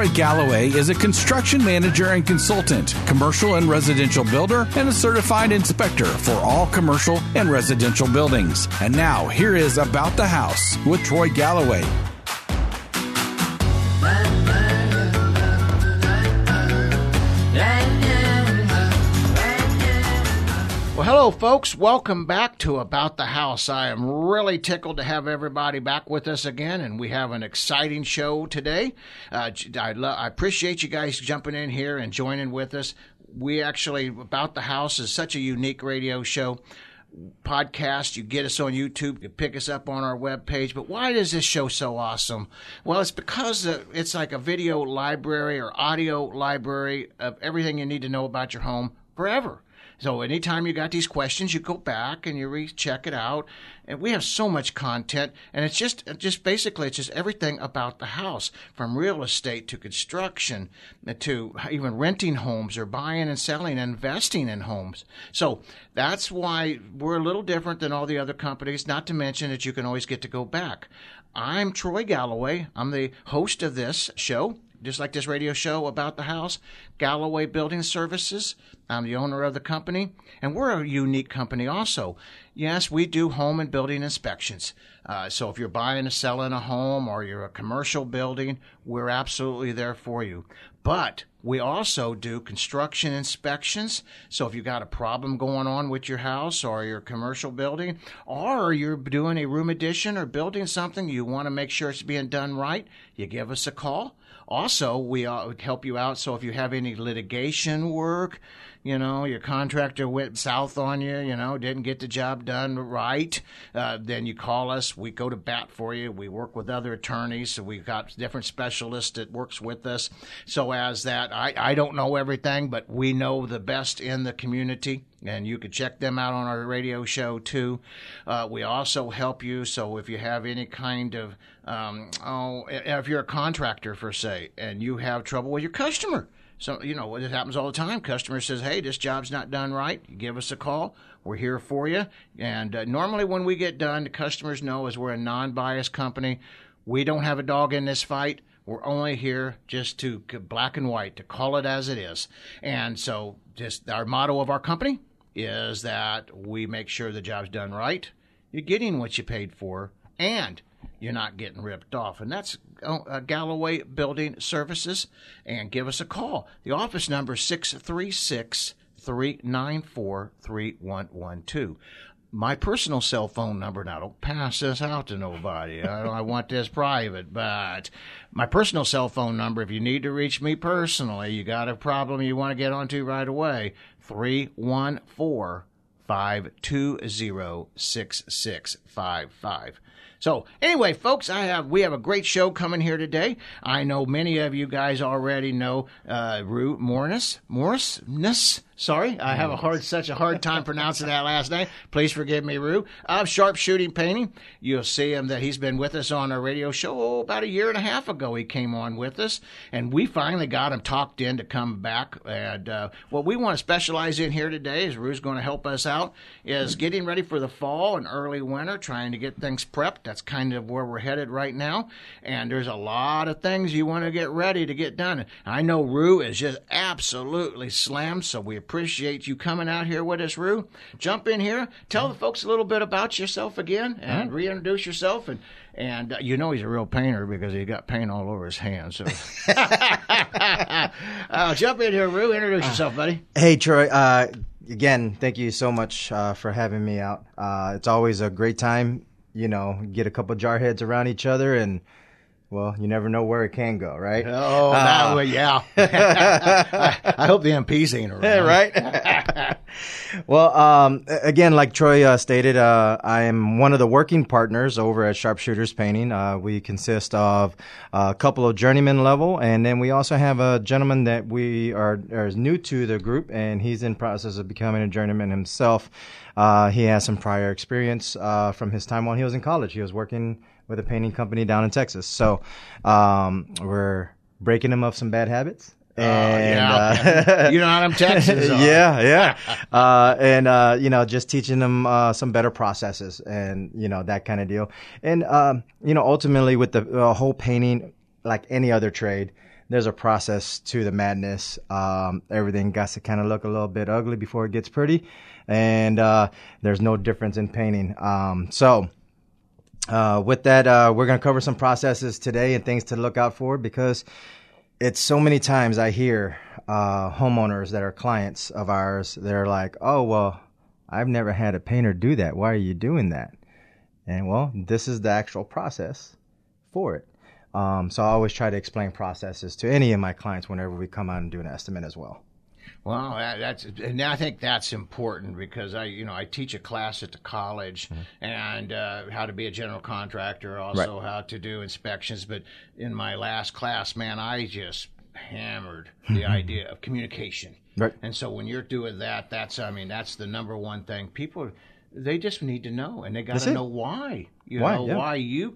Troy Galloway is a construction manager and consultant, commercial and residential builder, and a certified inspector for all commercial and residential buildings. And now, here is About the House with Troy Galloway. Hello, folks. Welcome back to About the House. I am really tickled to have everybody back with us again, and we have an exciting show today. Uh, I, lo- I appreciate you guys jumping in here and joining with us. We actually, About the House is such a unique radio show podcast. You get us on YouTube. You pick us up on our webpage. But why is this show so awesome? Well, it's because uh, it's like a video library or audio library of everything you need to know about your home forever. So anytime you got these questions, you go back and you recheck it out. And we have so much content, and it's just just basically it's just everything about the house, from real estate to construction to even renting homes or buying and selling and investing in homes. So that's why we're a little different than all the other companies. Not to mention that you can always get to go back. I'm Troy Galloway. I'm the host of this show just like this radio show about the house, Galloway Building Services. I'm the owner of the company, and we're a unique company also. Yes, we do home and building inspections. Uh, so if you're buying or selling a home or you're a commercial building, we're absolutely there for you. But we also do construction inspections. So if you've got a problem going on with your house or your commercial building, or you're doing a room addition or building something, you want to make sure it's being done right, you give us a call. Also, we uh, help you out. So if you have any litigation work, you know, your contractor went south on you, you know, didn't get the job done right, uh, then you call us. We go to bat for you. We work with other attorneys. So we've got different specialists that works with us. So as that, I, I don't know everything, but we know the best in the community and you can check them out on our radio show too. Uh, we also help you. So if you have any kind of, um, oh, if you're a contractor for say, and you have trouble with your customer, so you know it happens all the time. Customer says, "Hey, this job's not done right." You give us a call. We're here for you. And uh, normally, when we get done, the customers know as we're a non-biased company. We don't have a dog in this fight. We're only here just to black and white to call it as it is. And so, just our motto of our company is that we make sure the job's done right. You're getting what you paid for, and you're not getting ripped off. And that's uh, Galloway Building Services. And give us a call. The office number is 636 394 3112 my personal cell phone number. Now, don't pass this out to nobody. I, I, want this private, but my personal cell phone number, if you need to reach me personally, you got a problem you want to get onto right away, 314 520 6655. So anyway, folks, I have we have a great show coming here today. I know many of you guys already know uh, Rue Morris Morris Sorry, I have a hard, such a hard time pronouncing that last name. Please forgive me, Rue. Of Sharpshooting Painting. You'll see him that he's been with us on our radio show oh, about a year and a half ago. He came on with us, and we finally got him talked in to come back. And uh, what we want to specialize in here today, is Rue's going to help us out, is getting ready for the fall and early winter, trying to get things prepped. That's kind of where we're headed right now. And there's a lot of things you want to get ready to get done. I know Rue is just absolutely slammed, so we appreciate you coming out here with us, Rue. Jump in here, tell the folks a little bit about yourself again, and reintroduce yourself. And and uh, you know he's a real painter because he got paint all over his hands. So uh, jump in here, Rue. Introduce yourself, buddy. Hey, Troy. Uh, again, thank you so much uh, for having me out. Uh, it's always a great time. You know, get a couple jarheads around each other and well, you never know where it can go, right? Oh, uh, well, yeah. I, I, hope the MPs ain't around. right? well, um, again, like Troy uh, stated, uh, I am one of the working partners over at Sharpshooters Painting. Uh, we consist of a couple of journeyman level, and then we also have a gentleman that we are, are new to the group, and he's in process of becoming a journeyman himself. Uh, he has some prior experience uh, from his time while he was in college. He was working with a painting company down in Texas. So um, we're breaking him of some bad habits. Oh, and, yeah, uh, you know Texans are. yeah, yeah, uh, and uh, you know, just teaching them uh, some better processes and you know that kind of deal. And um, you know, ultimately with the whole painting, like any other trade, there's a process to the madness. Um, everything got to kind of look a little bit ugly before it gets pretty, and uh, there's no difference in painting. Um, so. Uh, with that, uh, we're going to cover some processes today and things to look out for because it's so many times I hear uh, homeowners that are clients of ours. They're like, "Oh, well, I've never had a painter do that. Why are you doing that?" And well, this is the actual process for it. Um, so I always try to explain processes to any of my clients whenever we come out and do an estimate as well. Well, that, that's and I think that's important because I, you know, I teach a class at the college mm-hmm. and uh, how to be a general contractor, also right. how to do inspections. But in my last class, man, I just hammered the mm-hmm. idea of communication. Right. And so when you're doing that, that's I mean that's the number one thing. People they just need to know and they got to know why. You why? know yeah. why you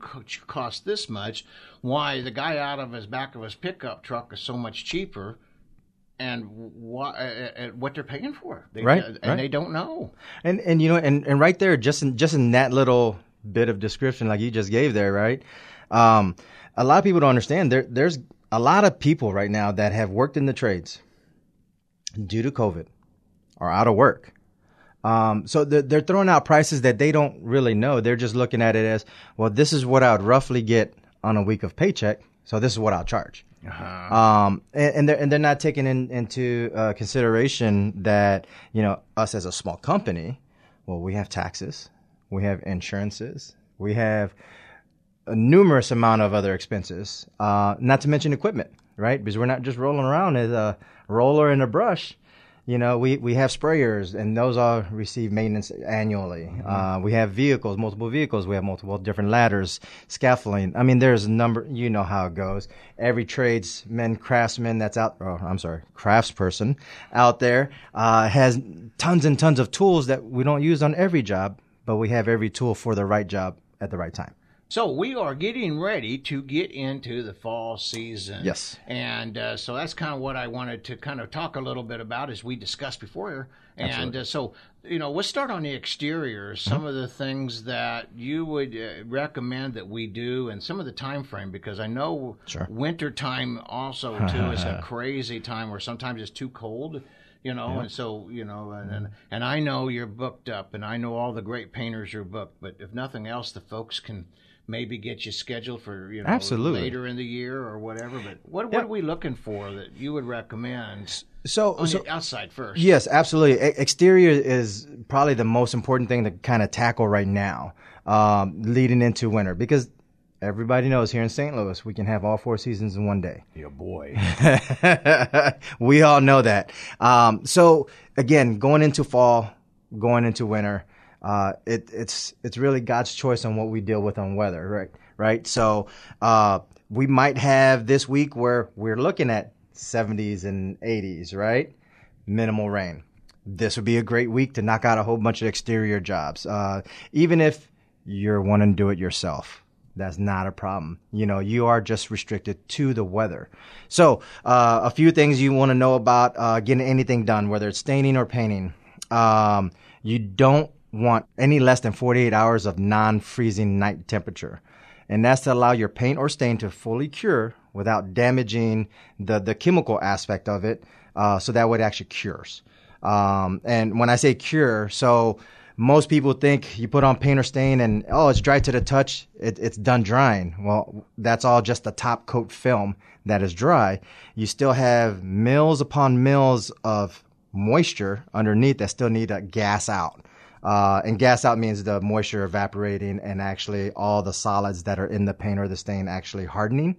cost this much, why the guy out of his back of his pickup truck is so much cheaper and what uh, what they're paying for. They, right, uh, and right. they don't know. And and you know and, and right there, just in just in that little bit of description like you just gave there, right? Um, a lot of people don't understand. There there's a lot of people right now that have worked in the trades due to COVID are out of work. Um, so they're, they're throwing out prices that they don't really know. They're just looking at it as, well, this is what I would roughly get on a week of paycheck. So this is what I'll charge. Uh-huh. Um, and, and, they're and they're not taking in, into uh, consideration that you know us as a small company, well, we have taxes, we have insurances, we have a numerous amount of other expenses. Uh, not to mention equipment, right? Because we're not just rolling around as a roller and a brush you know, we, we have sprayers and those all receive maintenance annually. Mm-hmm. Uh, we have vehicles, multiple vehicles. We have multiple different ladders, scaffolding. I mean, there's a number, you know how it goes. Every tradesman, craftsman that's out, oh, I'm sorry, craftsperson out there, uh, has tons and tons of tools that we don't use on every job, but we have every tool for the right job at the right time. So we are getting ready to get into the fall season. Yes. And uh, so that's kind of what I wanted to kind of talk a little bit about as we discussed before. And uh, so, you know, let's start on the exterior. Some mm-hmm. of the things that you would uh, recommend that we do, and some of the time frame, because I know sure. winter time also too is a crazy time where sometimes it's too cold you know, yeah. and so you know, and, and and I know you're booked up, and I know all the great painters are booked, but if nothing else, the folks can maybe get you scheduled for you know Absolutely. later in the year or whatever. But what what are we looking for that you would recommend? So, on so outside first. Yes, absolutely. exterior is probably the most important thing to kind of tackle right now, um, leading into winter, because everybody knows here in St. Louis we can have all four seasons in one day. Yeah, boy. we all know that. Um, so again, going into fall, going into winter uh, it, it's it's really God's choice on what we deal with on weather, right? Right. So uh, we might have this week where we're looking at 70s and 80s, right? Minimal rain. This would be a great week to knock out a whole bunch of exterior jobs. Uh, even if you're wanting to do it yourself, that's not a problem. You know, you are just restricted to the weather. So, uh, a few things you want to know about uh, getting anything done, whether it's staining or painting. Um, you don't want any less than 48 hours of non freezing night temperature. And that's to allow your paint or stain to fully cure without damaging the, the chemical aspect of it. Uh, so that it actually cures. Um, and when I say cure, so most people think you put on paint or stain and oh it's dry to the touch it, it's done drying well that's all just the top coat film that is dry you still have mils upon mils of moisture underneath that still need to gas out uh, and gas out means the moisture evaporating and actually all the solids that are in the paint or the stain actually hardening.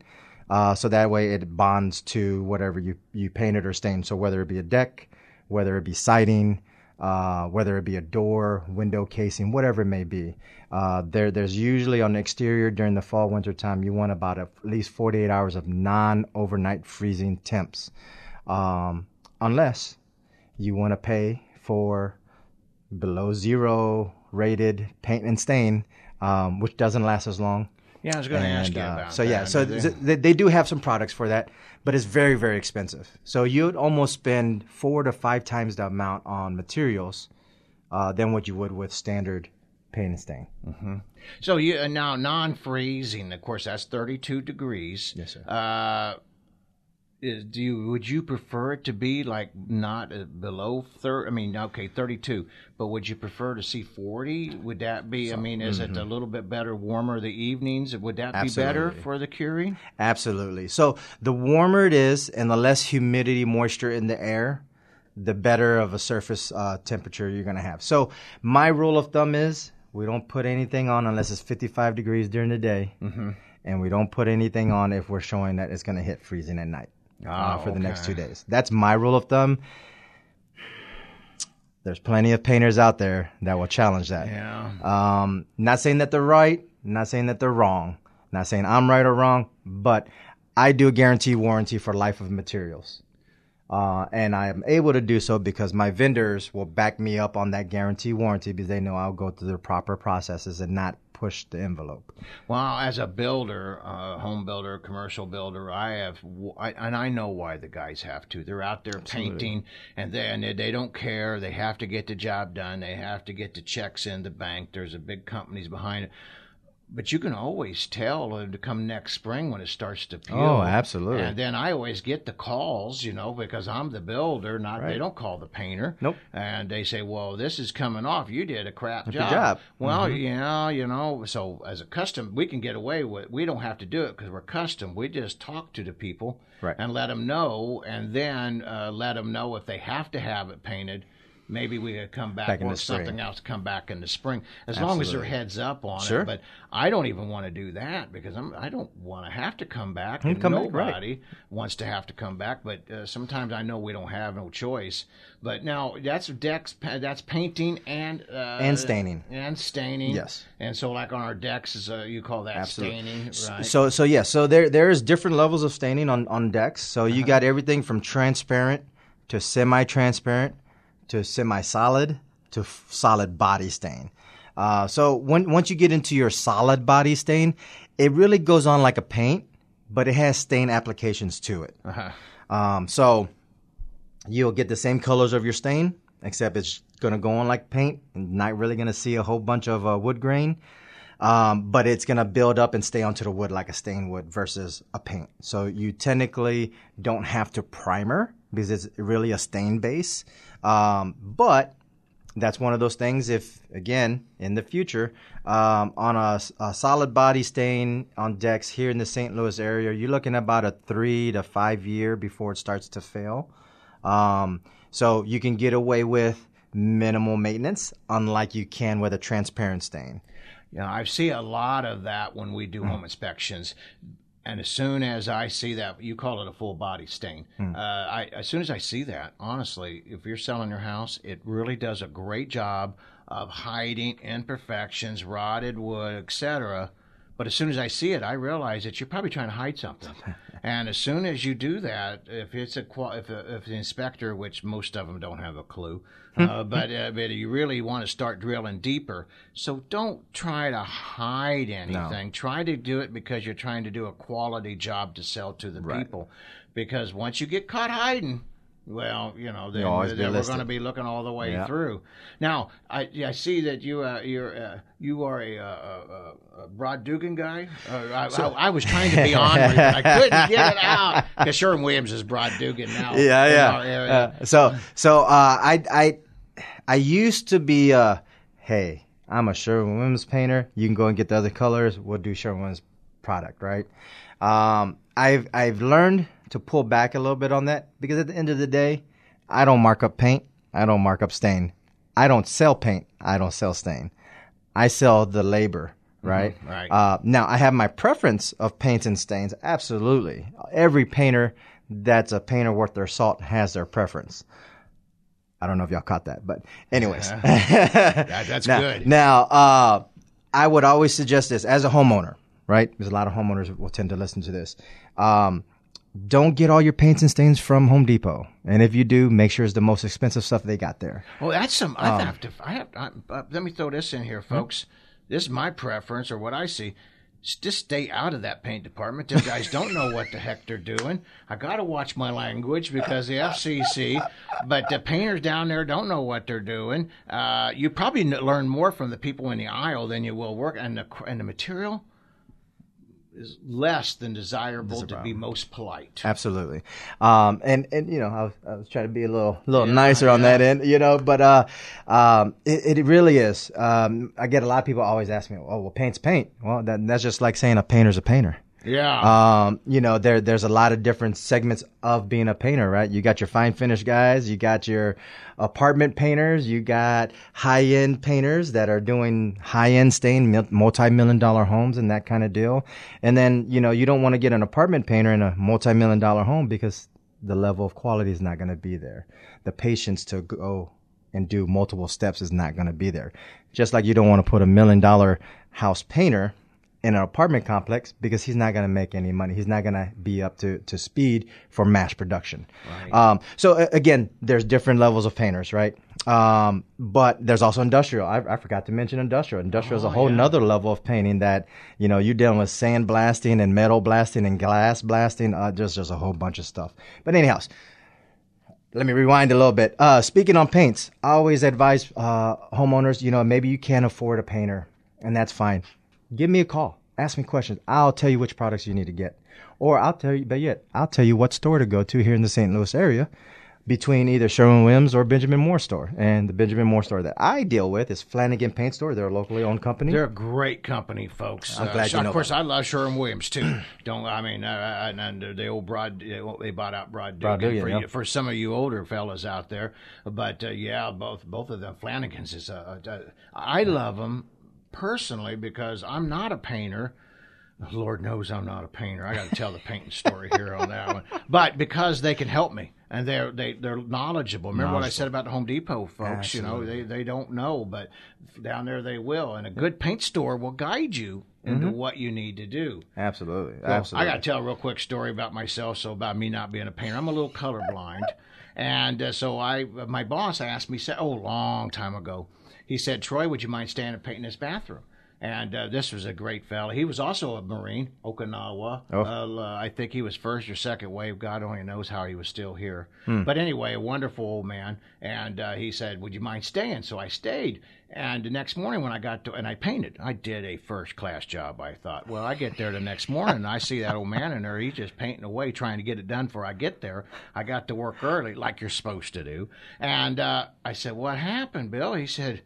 Uh, so that way it bonds to whatever you, you painted or stained. So whether it be a deck, whether it be siding, uh, whether it be a door, window casing, whatever it may be. Uh, there, there's usually on the exterior during the fall winter time, you want about at least 48 hours of non overnight freezing temps, um, unless you want to pay for below zero rated paint and stain, um, which doesn't last as long. Yeah, I was going to ask you uh, about. So that. yeah, so they? they do have some products for that, but it's very very expensive. So you'd almost spend four to five times the amount on materials uh, than what you would with standard paint and stain. Mm-hmm. So you uh, now non-freezing, of course, that's 32 degrees. Yes, sir. Uh, is do you would you prefer it to be like not uh, below 30 i mean okay 32 but would you prefer to see 40 would that be i mean is it a little bit better warmer the evenings? Would that be better for the curing? Absolutely. So the warmer it is and the less humidity, moisture in the air, the better of a surface uh, temperature you're going to have. So my rule of thumb is we don't put anything on unless it's 55 degrees during the day, Mm-hmm. and we don't put anything on if we're showing that it's going to hit freezing at night uh, Ah, for the next two days. That's my rule of thumb. There's plenty of painters out there that will challenge that. yeah Um, not saying that they're right, not saying that they're wrong, not saying I'm right or wrong, but I do a guarantee warranty for life of materials. Uh, and I am able to do so because my vendors will back me up on that guarantee warranty because they know I'll go through the proper processes and not push the envelope. Well, as a builder, uh, home builder, commercial builder, I have, I, and I know why the guys have to. They're out there painting, and they and they, they don't care. They have to get the job done. They have to get the checks in the bank. There's a big companies behind it. But you can always tell to come next spring when it starts to peel. Oh, absolutely. And then I always get the calls, you know, because I'm the builder. Not they don't call the painter. Nope. And they say, "Well, this is coming off. You did a crap job." job. Well, yeah, you know. So as a custom, we can get away with. We don't have to do it because we're custom. We just talk to the people Right. and let them know, and then uh, let them know if they have to have it painted. Maybe we could come back, Back or something else come back in the spring, as long as they're heads up on Sure. it. But I don't even want to do that because I'm I don't want to have to come back. And come back, right. nobody wants to have to come back. But uh, sometimes I know we don't have no choice. But now that's decks. That's painting and uh, And staining. and staining. Yes. And so, like on our decks, is uh, you call that Absolutely. staining, right? So so yeah, so there there is different levels of staining on on decks. So you got everything from transparent to semi-transparent to semi-solid to f- solid body stain. Uh, so when once you get into your solid body stain, it really goes on like a paint, but it has stain applications to it. uh-huh. Um, so you'll get the same colors of your stain, except it's going to go on like paint and not really going to see a whole bunch of uh, wood grain. Um, but it's going to build up and stay onto the wood like a stain would versus a paint. So you technically don't have to primer because it's really a stain base. Um, but that's one of those things. If again in the future, um, on a, a solid body stain on decks here in the St. Louis area, you're looking at about a three to five year before it starts to fail. Um, so you can get away with minimal maintenance, unlike you can with a transparent stain. You know, I see a lot of that when we do Hmm. home inspections. And as soon as I see that, you call it a full body stain. Hmm. Uh, I, as soon as I see that, honestly, if you're selling your house, it really does a great job of hiding imperfections, rotted wood, etc. But as soon as I see it, I realize that you're probably trying to hide something. and as soon as you do that, if it's a if, a, if the inspector, which most of them don't have a clue, uh, but uh, but you really want to start drilling deeper. So don't try to hide anything. Try to do it because you're trying to do a quality job to sell to the people. Because once you get caught hiding, well, you know, then, You'll always be then we're going to be looking all the way Yeah. through. Now, I, I see that you uh, you're uh, you are a, uh, uh, Brod-Dugan guy. Uh, I, I, I was trying to be but I couldn't get it out because Sherwin Williams is Brod-Dugan now. in our area. Uh, so so uh, I I I used to be uh hey I'm a Sherwin Williams painter. You can go and get the other colors. We'll do Sherwin Williams product, right? Um, I've I've learned to pull back a little bit on that because at the end of the day, I don't mark up paint. I don't mark up stain. I don't sell paint. I don't sell stain. I sell the labor, right? right. Uh, now I have my preference of paints and stains. Absolutely, every painter that's a painter worth their salt has their preference. I don't know if y'all caught that, but anyways, That- that's now, good. Now, uh, I would always suggest this as a homeowner, right? Because a lot of homeowners will tend to listen to this. Um, don't get all your paints and stains from Home Depot, and if you do, make sure it's the most expensive stuff they got there. Well, that's some. I Um, have to. I have. I, uh, let me throw this in here, Hmm? folks. This is my preference, or what I see. Just stay out of that paint department. Those guys don't know what the heck they're doing. I got to watch my language because the FCC, but the painters down there don't know what they're doing. Uh, you probably learn more from the people in the aisle than you will work and the and the material. Is less than desirable to be most polite. Absolutely, um, and and you know I was, I was trying to be a little little yeah, nicer on that end, you know, but uh, um, it, it really is. Um, I get a lot of people always ask me, "Oh, well, paint's paint." Well, that, that's just like saying a painter's a painter. Yeah. Um, you know, there there's a lot of different segments of being a painter, right? You got your fine finish guys, you got your apartment painters, you got high end painters that are doing high end stain, multi million dollar homes and that kind of deal. And then, you know, you don't want to get an apartment painter in a multi million dollar home because the level of quality is not going to be there. The patience to go and do multiple steps is not going to be there. Just like you don't want to put a million dollar house painter in an apartment complex because he's not going to make any money. He's not going to be up to, to speed for mass production. Right. Um, so uh, again, there's different levels of painters, right? Um, but there's also industrial. I, I, forgot to mention industrial. Industrial oh, is a oh, whole yeah. nother level of painting that, you know, you're dealing with sand blasting and metal blasting and glass blasting. Uh, just, just a whole bunch of stuff. But anyhow, let me rewind a little bit. Uh, speaking on paints, I always advise uh, homeowners, you know, maybe you can't afford a painter, and that's fine give me a call. Ask me questions. I'll tell you which products you need to get. Or I'll tell you, but yet, I'll tell you what store to go to here in the St. Louis area between either Sherwin Williams or Benjamin Moore store. And the Benjamin Moore store that I deal with is Flanagan Paint Store. They're a locally owned company. They're a great company, folks. I'm glad uh, you know Of course, that. I love Sherwin Williams too. Don't I mean? And the old Brod, they bought out Broad Dugan, Brod for, yeah. for some of you older fellas out there. But uh, yeah, both both of them Flanagan's is. I love them personally because I'm not a painter. Lord knows I'm not a painter. I got to tell the painting story here on that one. But because they can help me and they're they, they're knowledgeable. Remember knowledgeable. what I said about the Home Depot folks? Absolutely. You know, they they don't know, but down there they will. And a good paint store will guide you into mm-hmm. what you need to do. Absolutely, so absolutely. I got to tell a real quick story about myself. So about me not being a painter, I'm a little colorblind, and uh, so I my boss asked me, said, oh, long time ago he said, Troy, would you mind staying and painting this bathroom? And uh, this was a great fella. He was also a Marine, Okinawa. Oh. Uh, I think he was first or second wave. God only knows how he was still here. Hmm. But anyway, a wonderful old man. And uh, he said, Would you mind staying? So I stayed. And the next morning when I got to, and I painted, I did a first class job. I thought, well, I get there the next morning and I see that old man in there. He's just painting away, trying to get it done before I get there. I got to work early, like you're supposed to do. And uh, I said, What happened, Bill? He said,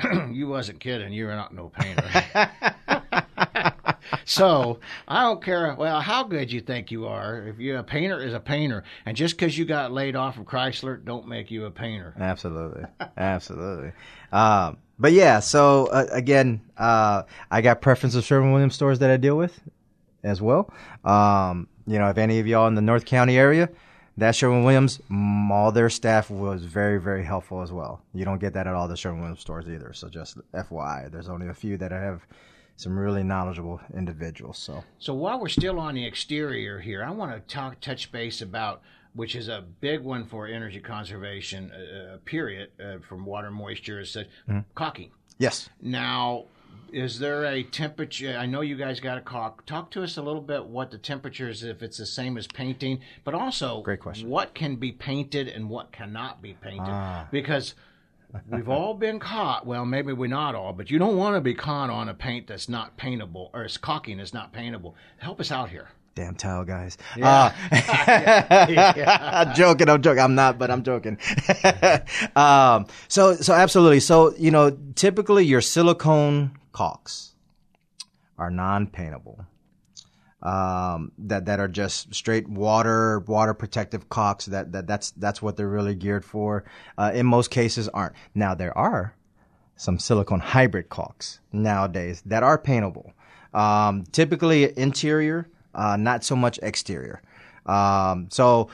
you wasn't kidding. You're not no painter. so I don't care. Well, how good you think you are. If you're a painter is a painter, and just because you got laid off from Chrysler, don't make you a painter. Absolutely, absolutely. Um, but yeah, so uh, again, uh, I got preference of Sherwin Williams stores that I deal with as well. Um, you know, if any of y'all in the North County area that Sherwin Williams, all their staff was very, very helpful as well. You don't get that at all the Sherwin Williams stores either. So just FYI, there's only a few that have some really knowledgeable individuals. So, so while we're still on the exterior here, I want to talk touch base about which is a big one for energy conservation. Uh, uh period uh, from water moisture is that mm-hmm. caulking. Yes. Now is there a temperature? I know you guys got a caulk. Talk to us a little bit what the temperature is, if it's the same as painting, but also great question. What can be painted and what cannot be painted? Ah. Because we've all been caught. Well, maybe we're not all, but you don't want to be caught on a paint that's not paintable or it's caulking is not paintable. Help us out here. Damn towel guys. Yeah. Uh, yeah. I'm joking. I'm joking. I'm not, but I'm joking. um, so, so absolutely. So, you know, typically your silicone caulks are non-paintable. Um, that that are just straight water water protective caulks. That that that's that's what they're really geared for. Uh, in most cases, aren't. Now there are some silicone hybrid caulks nowadays that are paintable. Um, typically interior, uh, not so much exterior. Um, so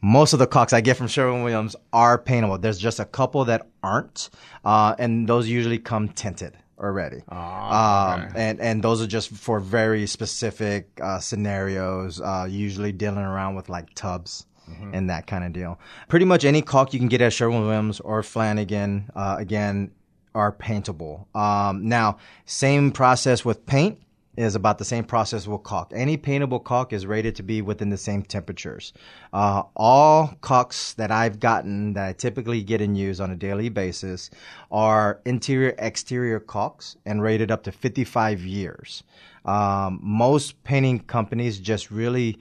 most of the caulks I get from Sherwin Williams are paintable. There's just a couple that aren't, uh, and those usually come tinted already. Oh, um, and and those are just for very specific uh, scenarios. Uh, usually dealing around with like tubs. Mm-hmm. And that kind of deal. Pretty much any caulk you can get at Sherwin Williams or Flanagan, uh, again, are paintable. Um, now, same process with paint. Is about the same process with caulk. Any paintable caulk is rated to be within the same temperatures. Uh, all caulks that I've gotten that I typically get and use on a daily basis are interior exterior caulks and rated up to 55 years. Um, most painting companies just really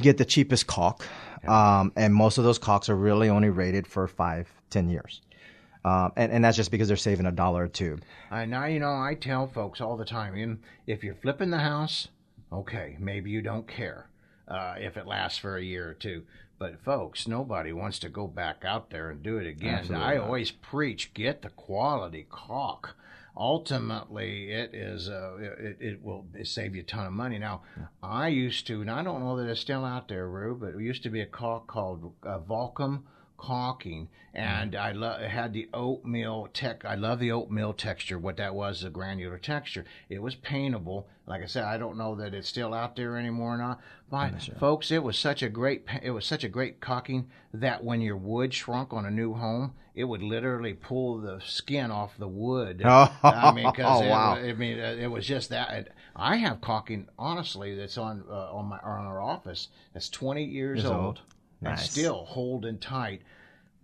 get the cheapest caulk, um, and most of those caulks are really only rated for five, ten years. Um, and, and that's just because they're saving a dollar or two. I now you know I tell folks all the time, if you're flipping the house, okay, maybe you don't care uh, if it lasts for a year or two. But folks, nobody wants to go back out there and do it again. Absolutely I not. always preach: get the quality caulk. Ultimately, it is uh, it, it will save you a ton of money. Now, I used to, and I don't know that it's still out there, Rue, but it used to be a caulk called uh, Vulkem caulking, and I lo- had the oatmeal tech. I love the oatmeal texture. What that was, the granular texture. It was paintable. Like I said, I don't know that it's still out there anymore or not. But folks, it was such a great. It was such a great caulking that when your wood shrunk on a new home, it would literally pull the skin off the wood. Oh, I mean, because wow. I mean, uh, it was just that. I have caulking, honestly, that's on uh, on my on our office. That's 20 years Years old, old. And Nice. still holding tight.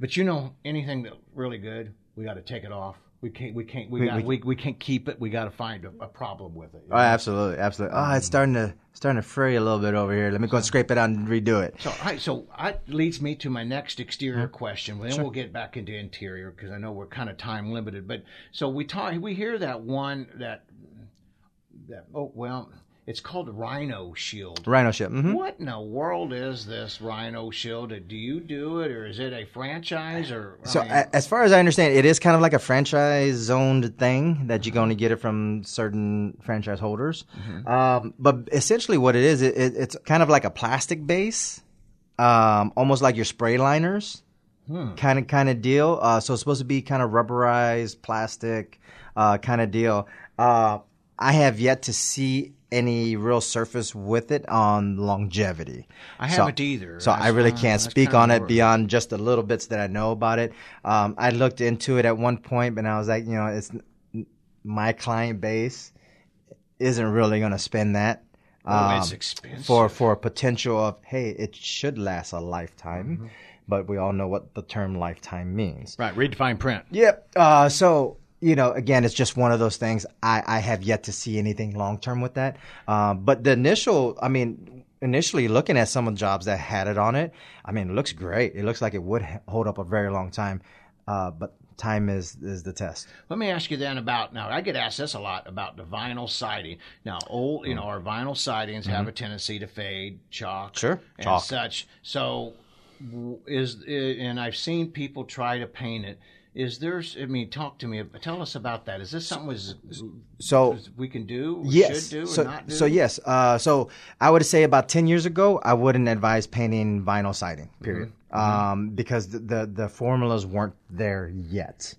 But you know, anything that really good, we got to take it off. We can't. We can't. We We- got. we- We, can't keep it. We got to find a, a problem with it. you Oh, know? absolutely, absolutely. Oh, it's starting to starting to fray a little bit over here. Let me go and scrape it out and redo it. So, right, so that leads me to my next exterior question. Then we'll get back into interior because I know we're kind of time limited. But so we talk, we hear that one that that oh well, it's called Rhino Shield. Rhino ship. hmm What in the world is this Rhino Shield? Do you do it, or is it a franchise? Or I So, mean, as far as I understand, it is kind of like a franchise owned thing that you're going to get it from certain franchise holders. Um, but essentially, what it is, it, it, it's kind of like a plastic base, um, almost like your spray liners, kind of kind of deal. Uh, so it's supposed to be kind of rubberized plastic, uh, kind of deal. Uh, I have yet to see any real surface with it on longevity. I So- haven't either. So I really uh, can't that's speak on it beyond just the little bits that I know about it. Um, I looked into it at one point, but I was like, you know, it's my client base isn't really going to spend that. Oh, it's um, expensive. for for a potential of hey, it should last a lifetime, Mm-hmm. but we all know what the term lifetime means. right, read the fine print. Yep. Uh, so you know, again, it's just one of those things. I, I have yet to see anything long term with that. Um, but the initial, I mean, initially looking at some of the jobs that had it on it, I mean, it looks great. It looks like it would hold up a very long time. Uh, but time is is the test. Let me ask you then about now. I get asked this a lot about the vinyl siding. Now, old, you know, our vinyl sidings have a tendency to fade, chalk, Mm-hmm. Sure. and Chalk. such. So, is and I've seen people try to paint it. Is there? I mean, talk to me. Tell us about that. Is this something was, So we can do? or yes. should do, so or not do? so yes. Uh, so I would say about ten years ago, I wouldn't advise painting vinyl siding. Period. Mm-hmm. Um, because the, the the formulas weren't there yet.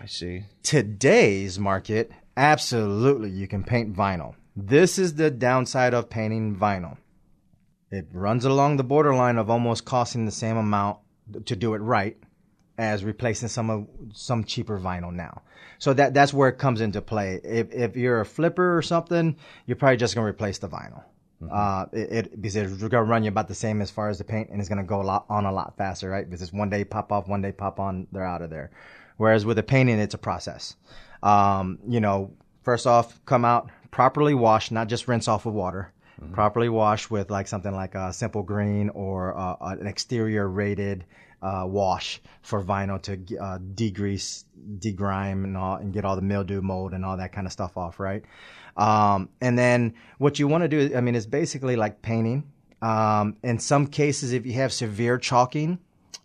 I see. today's market, absolutely you can paint vinyl. This is the downside of painting vinyl. It runs along the borderline of almost costing the same amount to do it right as replacing some of some cheaper vinyl now. So that that's where it comes into play. If if you're a flipper or something, you're probably just gonna replace the vinyl. Uh, it, it because it's gonna run you about the same as far as the paint, and it's gonna go a lot on a lot faster, right? Because it's one day pop off, one day pop on, they're out of there. Whereas with the painting, it's a process. Um, you know, first off, come out properly washed, not just rinse off with water. Properly washed with like something like a simple green or uh, an exterior rated uh, wash for vinyl to uh, degrease, degrime, and all, and get all the mildew, mold, and all that kind of stuff off, right? Um, and then what you want to do, I mean, it's basically like painting. Um, in some cases, if you have severe chalking,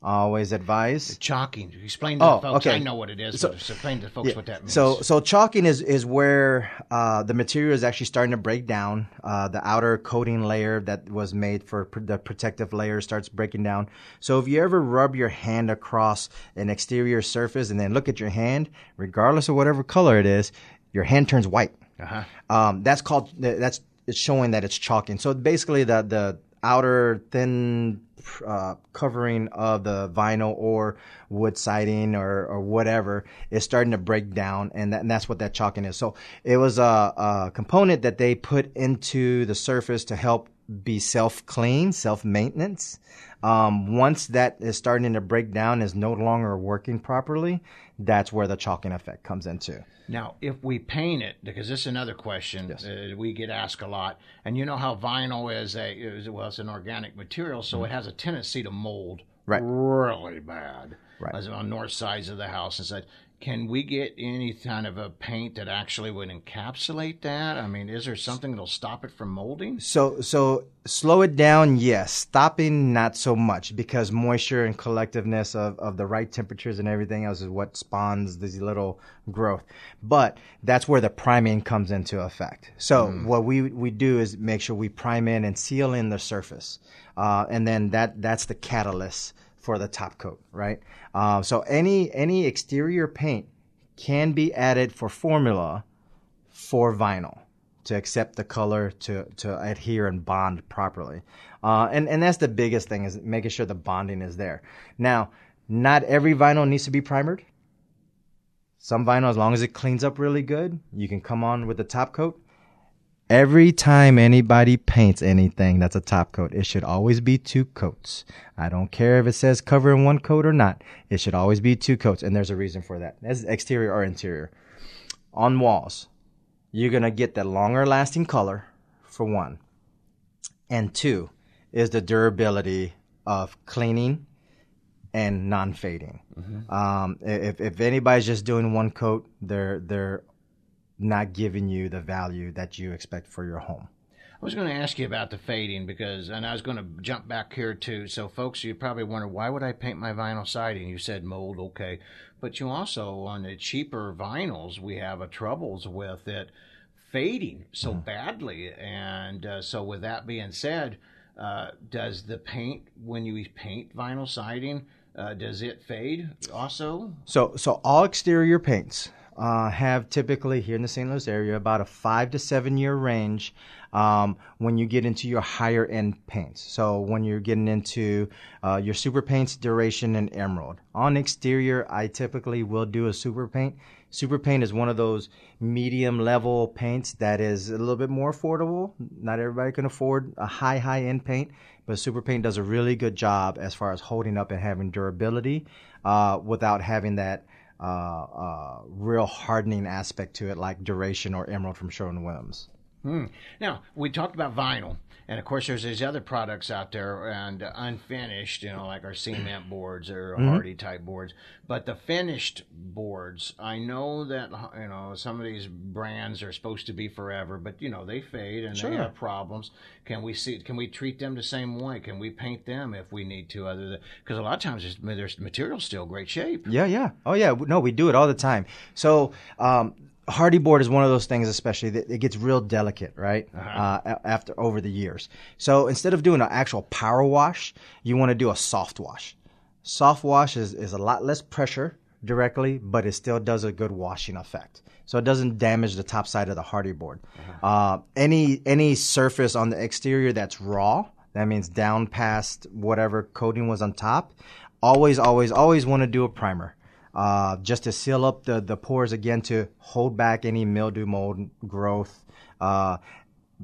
always advise Chalking. Explain to Oh, folks. okay. I know what it is, So- explain to folks what that means. So, so chalking is is where uh, the material is actually starting to break down. Uh, the outer coating layer that was made for pr- the protective layer starts breaking down. So, if you ever rub your hand across an exterior surface and then look at your hand, regardless of whatever color it is, your hand turns white. uh-huh. Um, that's called that's it's showing that it's chalking. So basically, the the outer thin uh, covering of the vinyl or wood siding or, or whatever is starting to break down, and, that, and that's what that chalking is. So it was a, a component that they put into the surface to help be self clean, self maintenance. Um, once that is starting to break down, is no longer working properly, that's where the chalking effect comes into. Now, if we paint it, because this is another question Yes. uh, we get asked a lot, and you know how vinyl is a is, well, it's an organic material, so it has a tendency to mold Right. really bad. Right. As on north sides of the house and said, can we get any kind of a paint that actually would encapsulate that? I mean, is there something that'll stop it from molding? So, so slow it down, yes. Stopping, not so much, because moisture and collectiveness of, of the right temperatures and everything else is what spawns this little growth. But that's where the priming comes into effect. So, what we we do is make sure we prime in and seal in the surface, uh, and then that that's the catalyst for the top coat, right? Uh, so any any exterior paint can be added for formula for vinyl to accept the color to to adhere and bond properly. Uh, and and that's the biggest thing is making sure the bonding is there. Now not every vinyl needs to be primered. Some vinyl as long as it cleans up really good you can come on with the top coat every time anybody paints anything that's a top coat. It should always be two coats. I don't care if it says cover in one coat or not. It should always be two coats and there's a reason for that. That's exterior or interior. On walls you're going to get that longer lasting color for one. And two is the durability of cleaning and non fading. Um, if, if anybody's just doing one coat, they're, they're not giving you the value that you expect for your home. I was going to ask you about the fading because, and I was going to jump back here too. So, folks, you probably wonder why would I paint my vinyl siding? You said mold, okay, but you also on the cheaper vinyls we have a troubles with it fading so badly, and uh, so with that being said, uh, does the paint when you paint vinyl siding? Uh, does it fade also? So, so all exterior paints uh, have typically here in the St. Louis area about a five to seven year range um, when you get into your higher end paints. So, when you're getting into uh, your super paints, duration, and emerald. On exterior, I typically will do a super paint. Super paint is one of those medium level paints that is a little bit more affordable. Not everybody can afford a high, high end paint, but super paint does a really good job as far as holding up and having durability uh, without having that uh, uh, real hardening aspect to it, like Duration or Emerald from Sherwin Williams. Hmm. Now we talked about vinyl, and of course there's these other products out there and uh, unfinished, you know, like our cement boards or Hardie type boards. But the finished boards, I know that you know some of these brands are supposed to be forever, but you know they fade and they have problems. Can we see? Can we treat them the same way? Can we paint them if we need to? Other than because a lot of times there's, material's still great shape. Yeah, yeah. Oh, yeah. No, we do it all the time. So, um, Hardie board is one of those things, especially that it gets real delicate, right? uh a- after over the years. So instead of doing an actual power wash, you want to do a soft wash. Soft wash is, is a lot less pressure directly, but it still does a good washing effect. So it doesn't damage the top side of the Hardie board. Uh, any any surface on the exterior that's raw, that means down past whatever coating was on top, always, always, always want to do a primer. Uh, just to seal up the, the pores again to hold back any mildew mold growth, uh,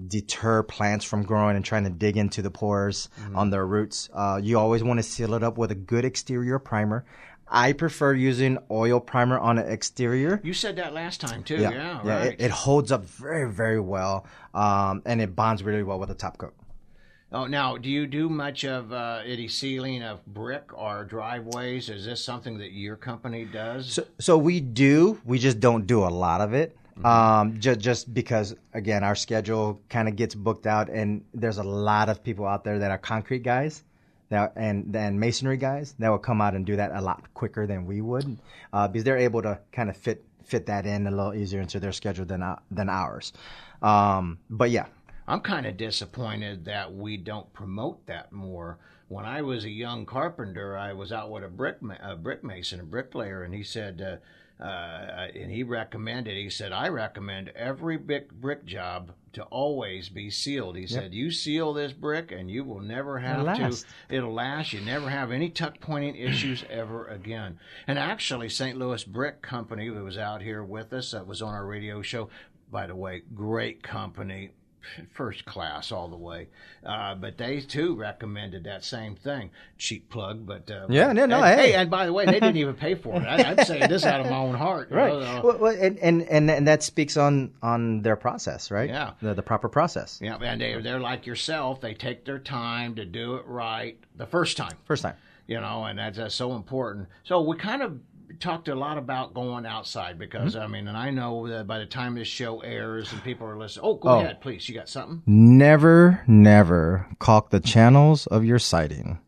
deter plants from growing and trying to dig into the pores on their roots. Uh, you always want to seal it up with a good exterior primer. I prefer using oil primer on the exterior. You said that last time too. Yeah, yeah, right. it, it holds up very, very well, um, and it bonds really well with the top coat. Oh, now, do you do much of uh, any sealing of brick or driveways? Is this something that your company does? So, so we do. We just don't do a lot of it. Um, just just because again, our schedule kind of gets booked out, and there's a lot of people out there that are concrete guys, that and and masonry guys that will come out and do that a lot quicker than we would, uh, because they're able to kind of fit fit that in a little easier into their schedule than uh, than ours. Um, but yeah, I'm kind of disappointed that we don't promote that more. When I was a young carpenter, I was out with a brick ma- a brick mason, a bricklayer, and he said, uh, uh, and he recommended. He said, "I recommend every brick brick job to always be sealed." He said, "You seal this brick, and you will never have It'll to. It'll last. You never have any tuck pointing issues ever again." And actually, St. Louis Brick Company, who was out here with us, that was on our radio show. By the way, great company first class all the way. Uh, but they too recommended that same thing. Cheap plug, but uh, Yeah, no, no, and, hey. and by the way, they didn't even pay for it. I, I'm saying this out of my own heart. Right. know, uh, Well, well, and, and and and that speaks on on their process, right? Yeah. The the proper process. yeah, and they, they're like yourself. They take their time to do it right the first time. First time. you know, and that's, that's so important. So we kind of talked a lot about going outside because Mm-hmm. I mean, and I know that by the time this show airs and people are listening, oh, go Oh. ahead, please, you got something, Never, never caulk the channels of your sighting.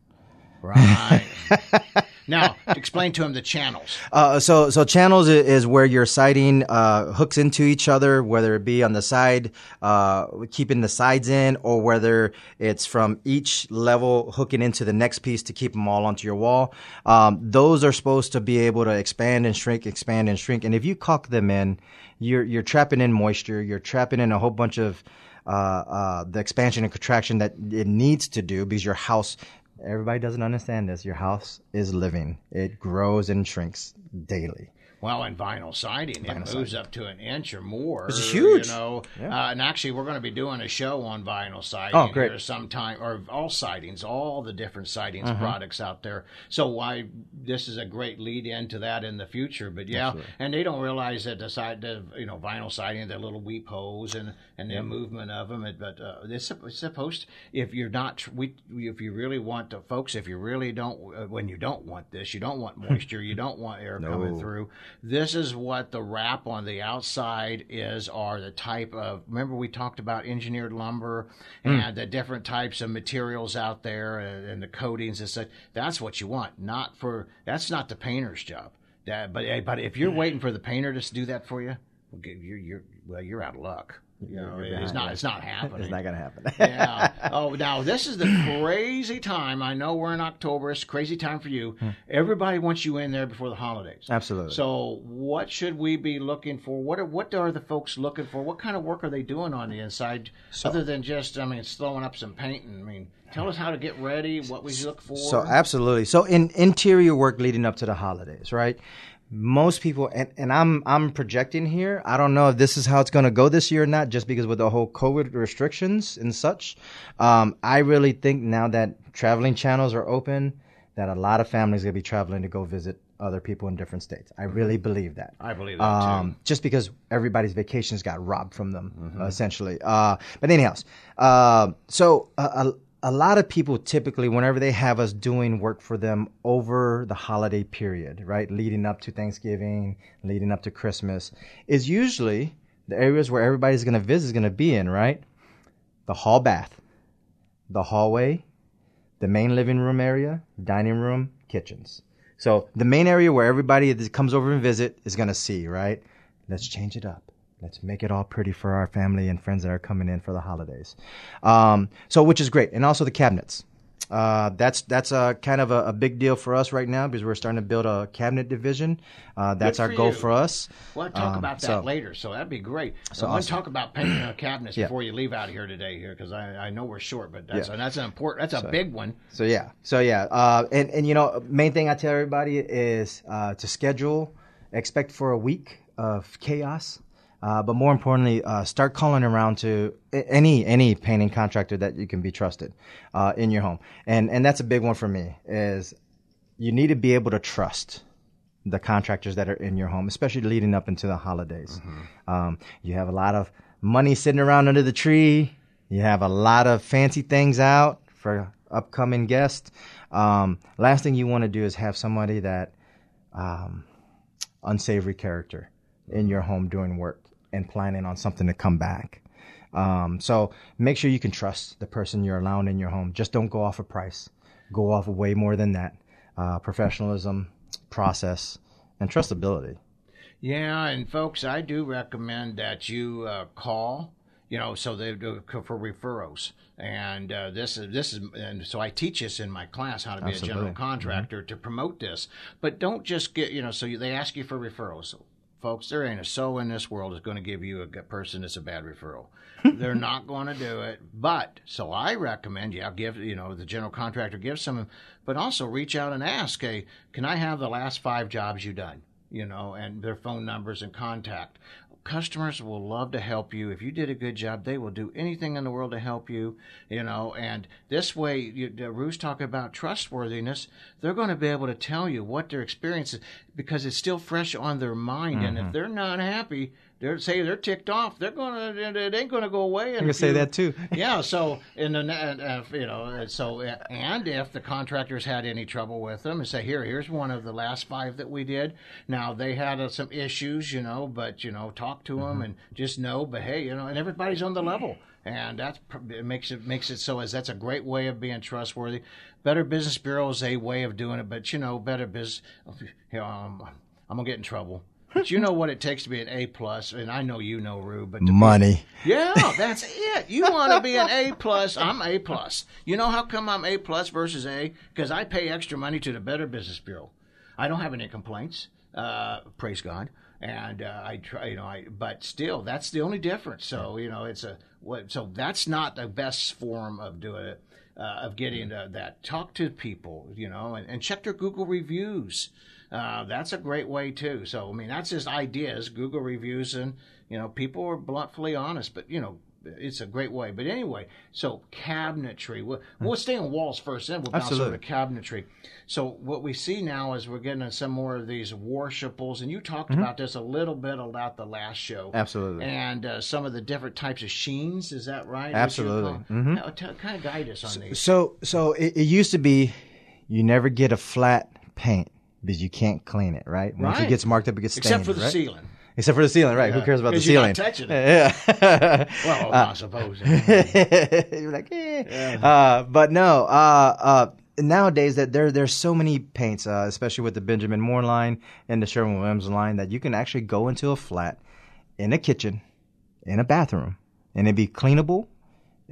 right? now, explain to him the channels. Uh, so, so channels is where your siding uh, hooks into each other, whether it be on the side, uh, keeping the sides in, or whether it's from each level hooking into the next piece to keep them all onto your wall. Um, those are supposed to be able to expand and shrink, expand and shrink. And if you caulk them in, you're you're trapping in moisture. You're trapping in a whole bunch of uh, uh, the expansion and contraction that it needs to do because your house everybody doesn't understand this. Your house is living. It grows and shrinks daily Well, in vinyl siding, it moves up to an inch or more. It's huge. You know, Yeah. uh, and actually, we're going to be doing a show on vinyl siding Oh, great. here sometime, or all sidings, all the different sidings Mm-hmm. products out there. So, why this is a great lead into that in the future. But yeah, and they don't realize that the side, the you know, vinyl siding, the little weep hose and and the movement of them. But uh, it's sup- it's supposed, if you're not, we, if you really want to, folks, if you really don't, uh, when you don't want this, you don't want moisture, you don't want air coming through. This is what the wrap on the outside is, are the type of. Remember, we talked about engineered lumber hmm. and the different types of materials out there and, and the coatings and such. That's what you want, not for. That's not the painter's job. That, but eh, but if you're hmm. waiting for the painter to do that for you, well, you're you're well, you're out of luck. You know, it's not. It's not happening it's not gonna happen yeah. Oh, now this is the crazy time. I know we're in October. It's a crazy time for you. Hmm. Everybody wants you in there before the holidays. Absolutely. So, what should we be looking for? What are what are the folks looking for? What kind of work are they doing on the inside, other than just I mean, throwing up some painting? I mean, tell us how to get ready. What we look for. So absolutely. So in interior work leading up to the holidays, right? Most people, and, and I'm I'm projecting here. I don't know if this is how it's going to go this year or not, just because with the whole COVID restrictions and such. Um, I really think now that traveling channels are open, that a lot of families are going to be traveling to go visit other people in different states. I really believe that. I believe that um, just because everybody's vacations got robbed from them, uh, essentially. Uh, but anyhow, uh, so a, a, lot of people typically, whenever they have us doing work for them over the holiday period, right, leading up to Thanksgiving, leading up to Christmas, is usually the areas where everybody's going to visit is going to be in, right? The hall bath, the hallway, the main living room area, dining room, kitchens. So the main area where everybody that comes over and visit is gonna see, right? Let's change it up. Let's make it all pretty for our family and friends that are coming in for the holidays. Um, so which is great, and also the cabinets. Uh, that's that's a kind of a, a big deal for us right now because we're starting to build a cabinet division. Uh, that's our goal you. for us. We'll talk Um, about that so- later, so that'd be great. So So I want to talk about painting uh, cabinets Yeah. before you leave out of here today, here, because I, I know we're short, but that's Yeah. that's an important, that's a big one. So yeah, so yeah, uh, and and you know, main thing I tell everybody is uh, to schedule, expect for a week of chaos, uh, but more importantly, uh, start calling around to any any painting contractor that you can be trusted uh, in your home, and and that's a big one for me is you need to be able to trust the contractors that are in your home, especially leading up into the holidays. Um, you have a lot of money sitting around under the tree. You have a lot of fancy things out for upcoming guests. Um, last thing you want to do is have somebody that um, unsavory character in your home doing work and planning on something to come back. Um, so make sure you can trust the person you're allowing in your home. Just don't go off a price. Go off of way more than that. Uh, professionalism, process, and trustability. Yeah, and folks, I do recommend that you uh, call. You know, so they do for referrals, and uh, this is this is, and so I teach this in my class how to be a general Absolutely. contractor to promote this. But don't just get, you know, so you, they ask you for referrals. Folks, there ain't a soul in this world that's going to give you a person that's a bad referral. They're not going to do it. But so I recommend, yeah, give you know the general contractor give some, but also reach out and ask, hey, can I have the last five jobs you done? You know, and their phone numbers and contact customers will love to help you. If you did a good job, they will do anything in the world to help you, you know, and this way, you, uh, Rue's talking about trustworthiness. They're going to be able to tell you what their experience is because it's still fresh on their mind. Mm-hmm. And if mm-hmm. they're not happy, they're say they're ticked off. They're gonna it ain't gonna go away. I'm gonna say that too. yeah. So in the uh, you know so and if the contractors had any trouble with them and say here here's one of the last five that we did. Now they had uh, some issues, you know, but you know talk to mm-hmm. them and just know. But hey, you know, and everybody's on the level and that makes it makes it so as that's a great way of being trustworthy. Better Business Bureau is a way of doing it, but you know, Better Business. You know, um, I'm gonna get in trouble but you know what it takes to be an A plus, and I know you know, Rue. But money. Be, yeah, that's it. You want to be an A plus? I'm A plus. You know how come I'm A plus versus A? Because I pay extra money to the Better Business Bureau. I don't have any complaints. Uh, praise God. And uh, I try, you know, I but still, that's the only difference. So you know, it's a what. So that's not the best form of doing it. Uh, of getting that. Talk to people, you know, and, and check their Google reviews. Uh, that's a great way too. So I mean, that's just ideas, Google reviews, and you know, people are bluntly honest. But you know, it's a great way. But anyway, so cabinetry. We'll, hmm. we'll stay on walls first, then we'll bounce over to cabinetry. So what we see now is we're getting some more of these worshipables, and you talked mm-hmm. about this a little bit about the last show. Absolutely. And uh, some of the different types of sheens. Is that right? Absolutely. Mm-hmm. Now, t- kind of guide us on so, these. So, so it, it used to be, you never get a flat paint because you can't clean it, right? Once right. it gets marked up, it gets stained. Except for the right? ceiling. Except for the ceiling, right? Yeah. Who cares about the ceiling? Touching it. Yeah. well, uh, I suppose. you're like, eh. Yeah. Uh, but no. Uh, uh, nowadays, that there there's so many paints, uh, especially with the Benjamin Moore line and the Sherwin Williams line, that you can actually go into a flat, in a kitchen, in a bathroom, and it'd be cleanable.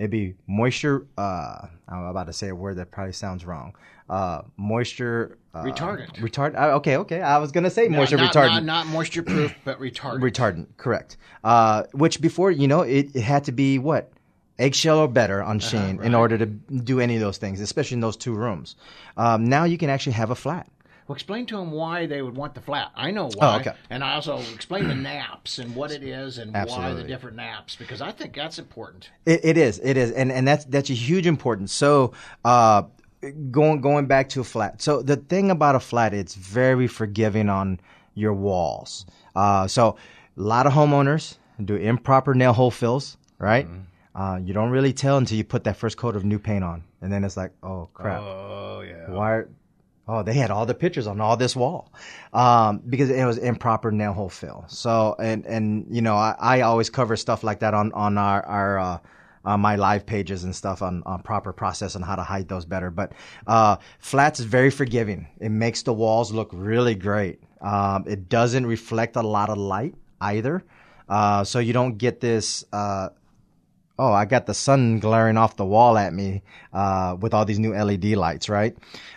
It'd be moisture. Uh, I'm about to say a word that probably sounds wrong uh, moisture uh, retardant. Retard. Uh, okay, okay. I was gonna say moisture not, retardant. Not, not moisture proof, but retardant. retardant. Correct. Uh, which before you know it, it had to be what eggshell or better on uh-huh, right. in order to do any of those things, especially in those two rooms. Um, now you can actually have a flat. Well, explain to them why they would want the flat. I know why. Oh, okay. And I also explain the naps and what it is and Absolutely. why the different naps because I think that's important. It, it is. It is, and and that's that's a huge importance. So. Uh, going going back to a flat. So the thing about a flat, it's very forgiving on your walls. Uh, so a lot of homeowners do improper nail hole fills, right? Mm-hmm. Uh, you don't really tell until you put that first coat of new paint on, and then it's like, oh crap! Oh yeah. Why? Oh, they had all the pictures on all this wall um, because it was improper nail hole fill. So, and and you know, I, I always cover stuff like that on on our our uh, uh, my live pages and stuff on, on proper process and how to hide those better. But uh, flats is very forgiving. It makes the walls look really great. Um, it doesn't reflect a lot of light either, uh, so you don't get this. Uh, oh, I got the sun glaring off the wall at me uh, with all these new LED lights, right?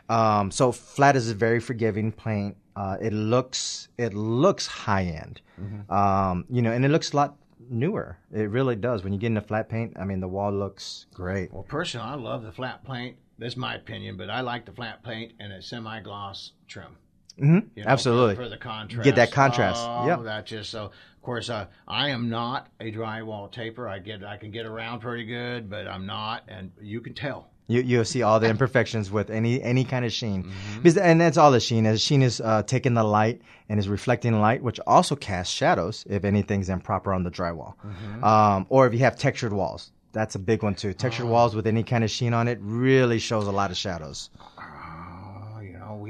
Um, so flat is a very forgiving paint. Uh, it looks it looks high end, mm-hmm. um, you know, and it looks a lot newer. It really does. When you get into flat paint, I mean, the wall looks great. Well, personally, I love the flat paint. That's my opinion, but I like the flat paint and a semi-gloss trim. Mm-hmm. You know, Absolutely. For, for, the contrast. Get that contrast. Oh, yeah. That just so. Of course, uh, I am not a drywall taper. I get I can get around pretty good, but I'm not, and you can tell. You you'll see all the imperfections with any any kind of sheen, mm-hmm. because, and that's all the sheen is. Sheen is uh, taking the light and is reflecting light, which also casts shadows if anything's improper on the drywall, mm-hmm. um, or if you have textured walls. That's a big one too. Textured oh. walls with any kind of sheen on it really shows a lot of shadows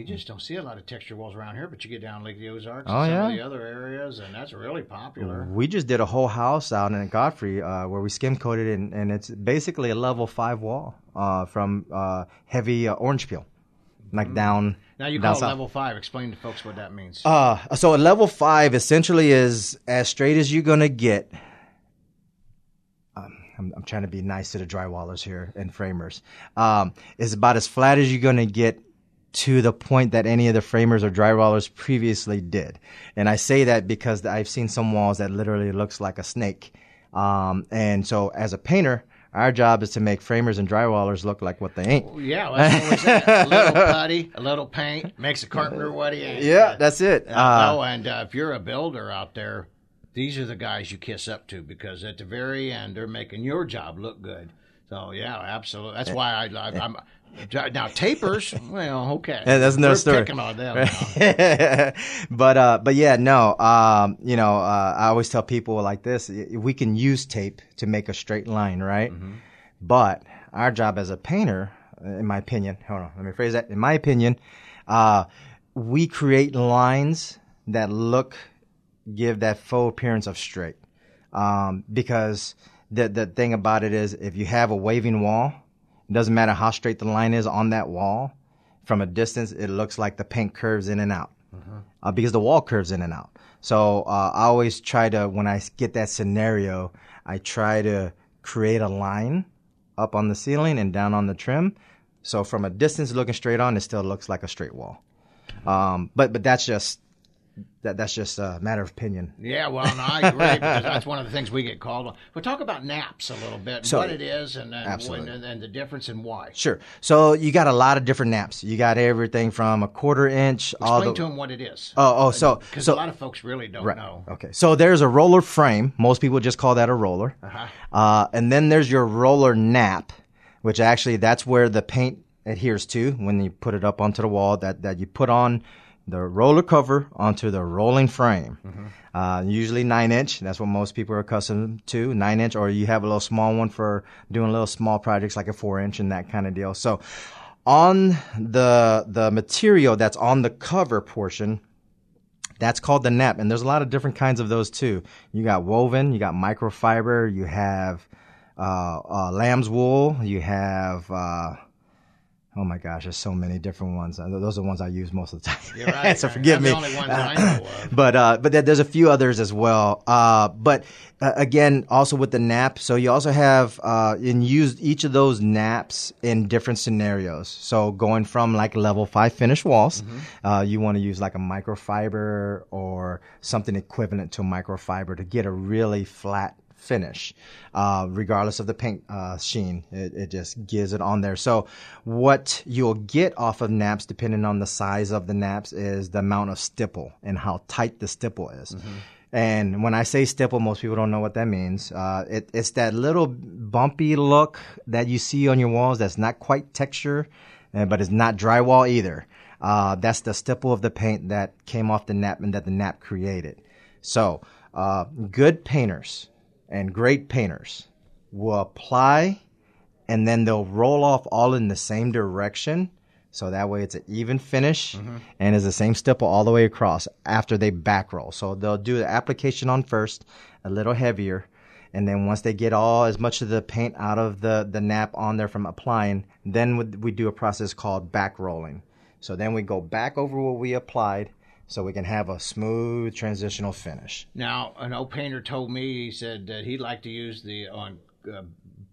we just don't see a lot of texture walls around here, but you get down Lake the Ozarks oh, and some yeah. of the other areas, and that's really popular. We just did a whole house out in Godfrey uh, where we skim coated and, and, it's basically a level five wall uh, from uh, heavy uh, orange peel, like mm. down. Now you call it level five. Explain to folks what that means. Uh, so a level five essentially is as straight as you're gonna get. Um, I'm, I'm, trying to be nice to the drywallers here and framers. Um, is about as flat as you're gonna get to the point that any of the framers or drywallers previously did. And I say that because I've seen some walls that literally looks like a snake. Um, and so as a painter, our job is to make framers and drywallers look like what they ain't. Yeah, well, that's what we said. a little putty, a little paint makes a carpenter what he ain't. Yeah, that's it. Uh, Uh, oh, and uh, if you're a builder out there, these are the guys you kiss up to because at the very end they're making your job look good. So yeah, absolutely. That's why I, I I'm now tapers. Well, okay, Yeah, that's another We're story. Picking on them. but uh, but yeah, no. Um, you know, uh, I always tell people like this: we can use tape to make a straight line, right? But our job as a painter, in my opinion, hold on, let me phrase that. In my opinion, uh, we create lines that look, give that faux appearance of straight. Um, because the the thing about it is, if you have a waving wall, it doesn't matter how straight the line is on that wall. From a distance, it looks like the paint curves in and out uh, because the wall curves in and out. So uh, I always try to, when I get that scenario, I try to create a line up on the ceiling and down on the trim. So from a distance looking straight on, it still looks like a straight wall. Um, but but that's just that that's just a matter of opinion. Yeah, well, no, I agree because that's one of the things we get called on. But talk about naps a little bit, So- what it is, and and, Absolutely. and, and the difference and why. Sure. So you got a lot of different naps. You got everything from a quarter inch all Explain the. to them what it is. Oh, oh, so because so a lot of folks really don't Right. know. Okay. So there's a roller frame. Most people just call that a roller. Uh-huh. Uh, and then there's your roller nap, which actually that's where the paint adheres to when you put it up onto the wall. That that you put on the roller cover onto the rolling frame. Uh, usually nine inch. That's what most people are accustomed to. Nine inch, or you have a little small one for doing little small projects like a four inch and that kind of deal. So on the the material that's on the cover portion that's called the nap, and there's a lot of different kinds of those too. You got woven, you got microfiber, you have uh, uh, lamb's wool, you have. Oh my gosh, there's so many different ones. Uh, Those are the ones I use most of the time. You're right. so They're forgive the me. only ones I know of. but uh, but there's a few others as well. Uh, but uh, again, also with the nap, so you also have uh, and use each of those naps in different scenarios. So going from like level five finish walls, uh, you want to use like a microfiber or something equivalent to a microfiber to get a really flat finish, uh, regardless of the paint uh, sheen. It, it just gives it on there. So, what you'll get off of naps, depending on the size of the naps, is the amount of stipple and how tight the stipple is. And when I say stipple, most people don't know what that means. Uh, it, it's that little bumpy look that you see on your walls that's not quite texture, uh, but it's not drywall either. Uh, that's the stipple of the paint that came off the nap and that the nap created. So, uh, good painters and great painters will apply and then they'll roll off all in the same direction. So that way it's an even finish mm-hmm. and is the same stipple all the way across after they back roll. So they'll do the application on first, a little heavier. And then once they get all as much of the paint out of the, the nap on there from applying, then we do a process called back rolling. So then we go back over what we applied so we can have a smooth transitional finish. Now, an old painter told me he said that he'd like to use the on uh,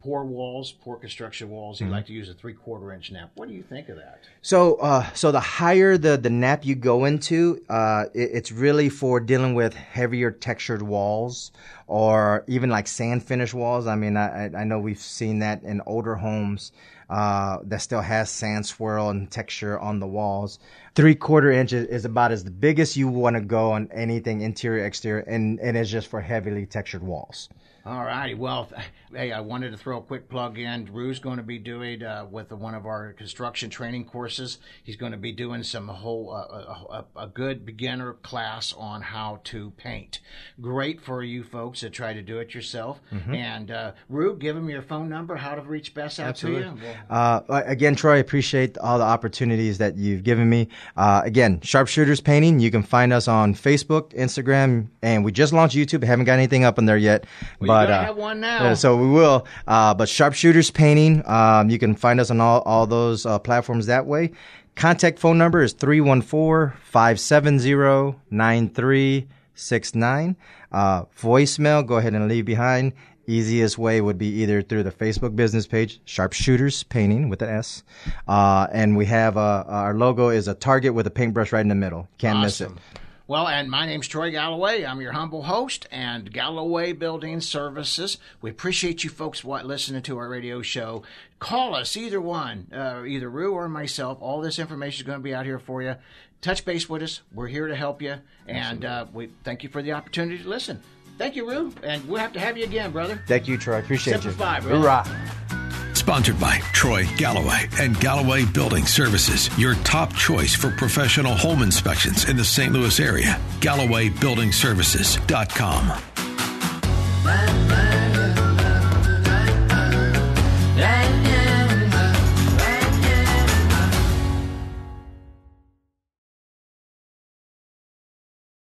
poor walls, poor construction walls. Mm-hmm. Like to use a three quarter inch nap. What do you think of that? So, uh, so the higher the, the nap you go into, uh, it, it's really for dealing with heavier textured walls or even like sand finish walls. I mean, I, I- know we've seen that in older homes, uh, that still has sand swirl and texture on the walls. Three quarter inch is, about as the biggest you want to go on anything interior, exterior, and, and it's just for heavily textured walls. All righty. Well, hey, I wanted to throw a quick plug in. Drew's going to be doing uh, with one of our construction training courses. He's going to be doing some whole uh, a, a, a good beginner class on how to paint. Great for you folks that try to do it yourself. And uh, Rue, give him your phone number, how to reach best out to you. Uh, again, Troy, appreciate all the opportunities that you've given me. Uh, again, Sharpshooters Painting. You can find us on Facebook, Instagram, and we just launched YouTube. Haven't got anything up on there yet, Well, but uh, have one now. uh, so we will. Uh, but Sharpshooters Painting. Um, you can find us on all all those uh, platforms that way. Contact phone number is 314-570-9369. Uh, voicemail, go ahead and leave behind. easiest way would be either through the Facebook business page, Sharpshooters Painting with an S, uh, and we have uh, our logo is a target with a paintbrush right in the middle. Can't awesome. miss it. Well, and my name's Troy Galloway. I'm your humble host and Galloway Building Services. We appreciate you folks what listening to our radio show. Call us, either one, uh, either Rue or myself. All this information is going to be out here for you. Touch base with us. We're here to help you, and uh, we thank you for the opportunity to listen. Thank you, Rue, and we'll have to have you again, brother. Thank you, Troy. Appreciate Simplify, you. Brother. Hoorah. Sponsored by Troy Galloway and Galloway Building Services, your top choice for professional home inspections in the St. Louis area. GallowayBuildingServices.com. Bye, bye.